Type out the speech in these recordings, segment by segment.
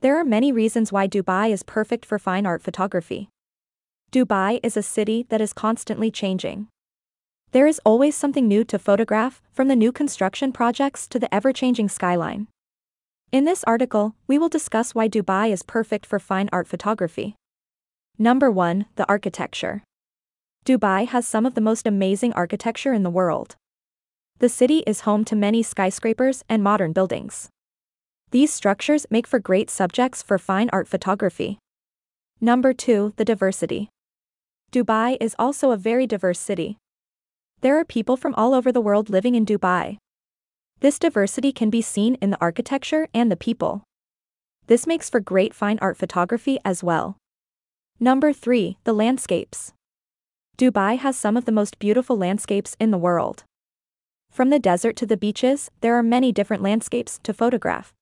There are many reasons why Dubai is perfect for fine art photography. Dubai is a city that is constantly changing. There is always something new to photograph, from the new construction projects to the ever-changing skyline. In this article, we will discuss why Dubai is perfect for fine art photography. Number 1. The architecture. Dubai has some of the most amazing architecture in the world. The city is home to many skyscrapers and modern buildings. These structures make for great subjects for fine art photography. Number 2. The diversity. Dubai is also a very diverse city. There are people from all over the world living in Dubai. This diversity can be seen in the architecture and the people. This makes for great fine art photography as well. Number 3. The landscapes. Dubai has some of the most beautiful landscapes in the world. From the desert to the beaches, there are many different landscapes to photograph.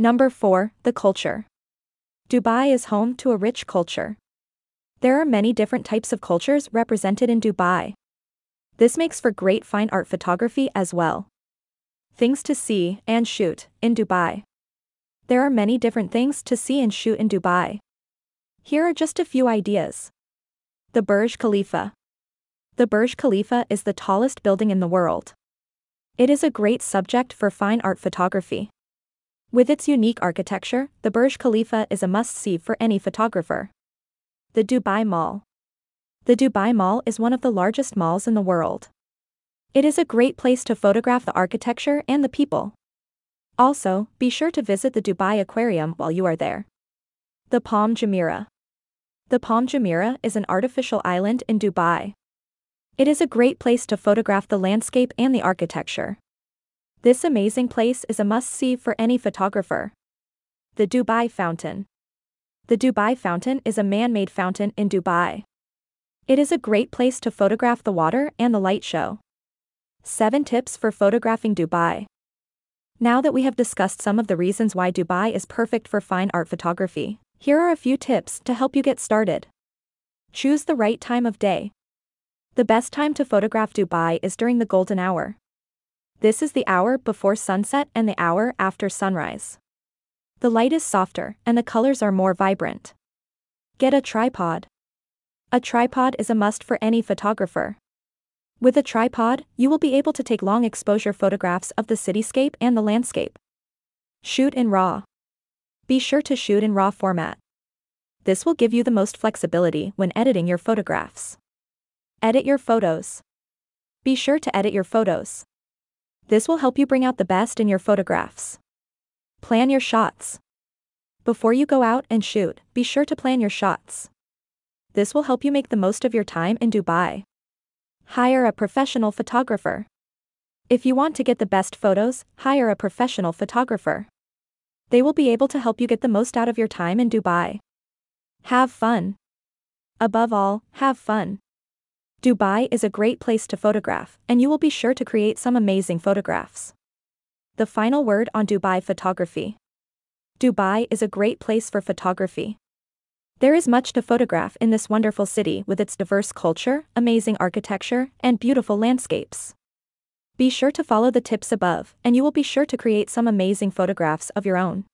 Number 4. The culture. Dubai is home to a rich culture. There are many different types of cultures represented in Dubai. This makes for great fine art photography as well. Things to see and shoot in Dubai. There are many different things to see and shoot in Dubai. Here are just a few ideas. The Burj Khalifa. The Burj Khalifa is the tallest building in the world. It is a great subject for fine art photography. With its unique architecture, the Burj Khalifa is a must-see for any photographer. The Dubai Mall. The Dubai Mall is one of the largest malls in the world. It is a great place to photograph the architecture and the people. Also, be sure to visit the Dubai Aquarium while you are there. The Palm Jumeirah. The Palm Jumeirah is an artificial island in Dubai. It is a great place to photograph the landscape and the architecture. This amazing place is a must-see for any photographer. The Dubai Fountain. The Dubai Fountain is a man-made fountain in Dubai. It is a great place to photograph the water and the light show. 7 Tips for Photographing Dubai Now that we have discussed some of the reasons why Dubai is perfect for fine art photography, here are a few tips to help you get started. Choose the right time of day. The best time to photograph Dubai is during the golden hour. This is the hour before sunset and the hour after sunrise. The light is softer and the colors are more vibrant. Get a tripod. A tripod is a must for any photographer. With a tripod, you will be able to take long exposure photographs of the cityscape and the landscape. Shoot in RAW. Be sure to shoot in RAW format. This will give you the most flexibility when editing your photographs. Edit your photos. Be sure to edit your photos. This will help you bring out the best in your photographs. Plan your shots. Before you go out and shoot, be sure to plan your shots. This will help you make the most of your time in Dubai. Hire a professional photographer. If you want to get the best photos, hire a professional photographer. They will be able to help you get the most out of your time in Dubai. Have fun. Above all, have fun. Dubai is a great place to photograph, and you will be sure to create some amazing photographs. The final word on Dubai photography. Dubai is a great place for photography. There is much to photograph in this wonderful city with its diverse culture, amazing architecture, and beautiful landscapes. Be sure to follow the tips above, and you will be sure to create some amazing photographs of your own.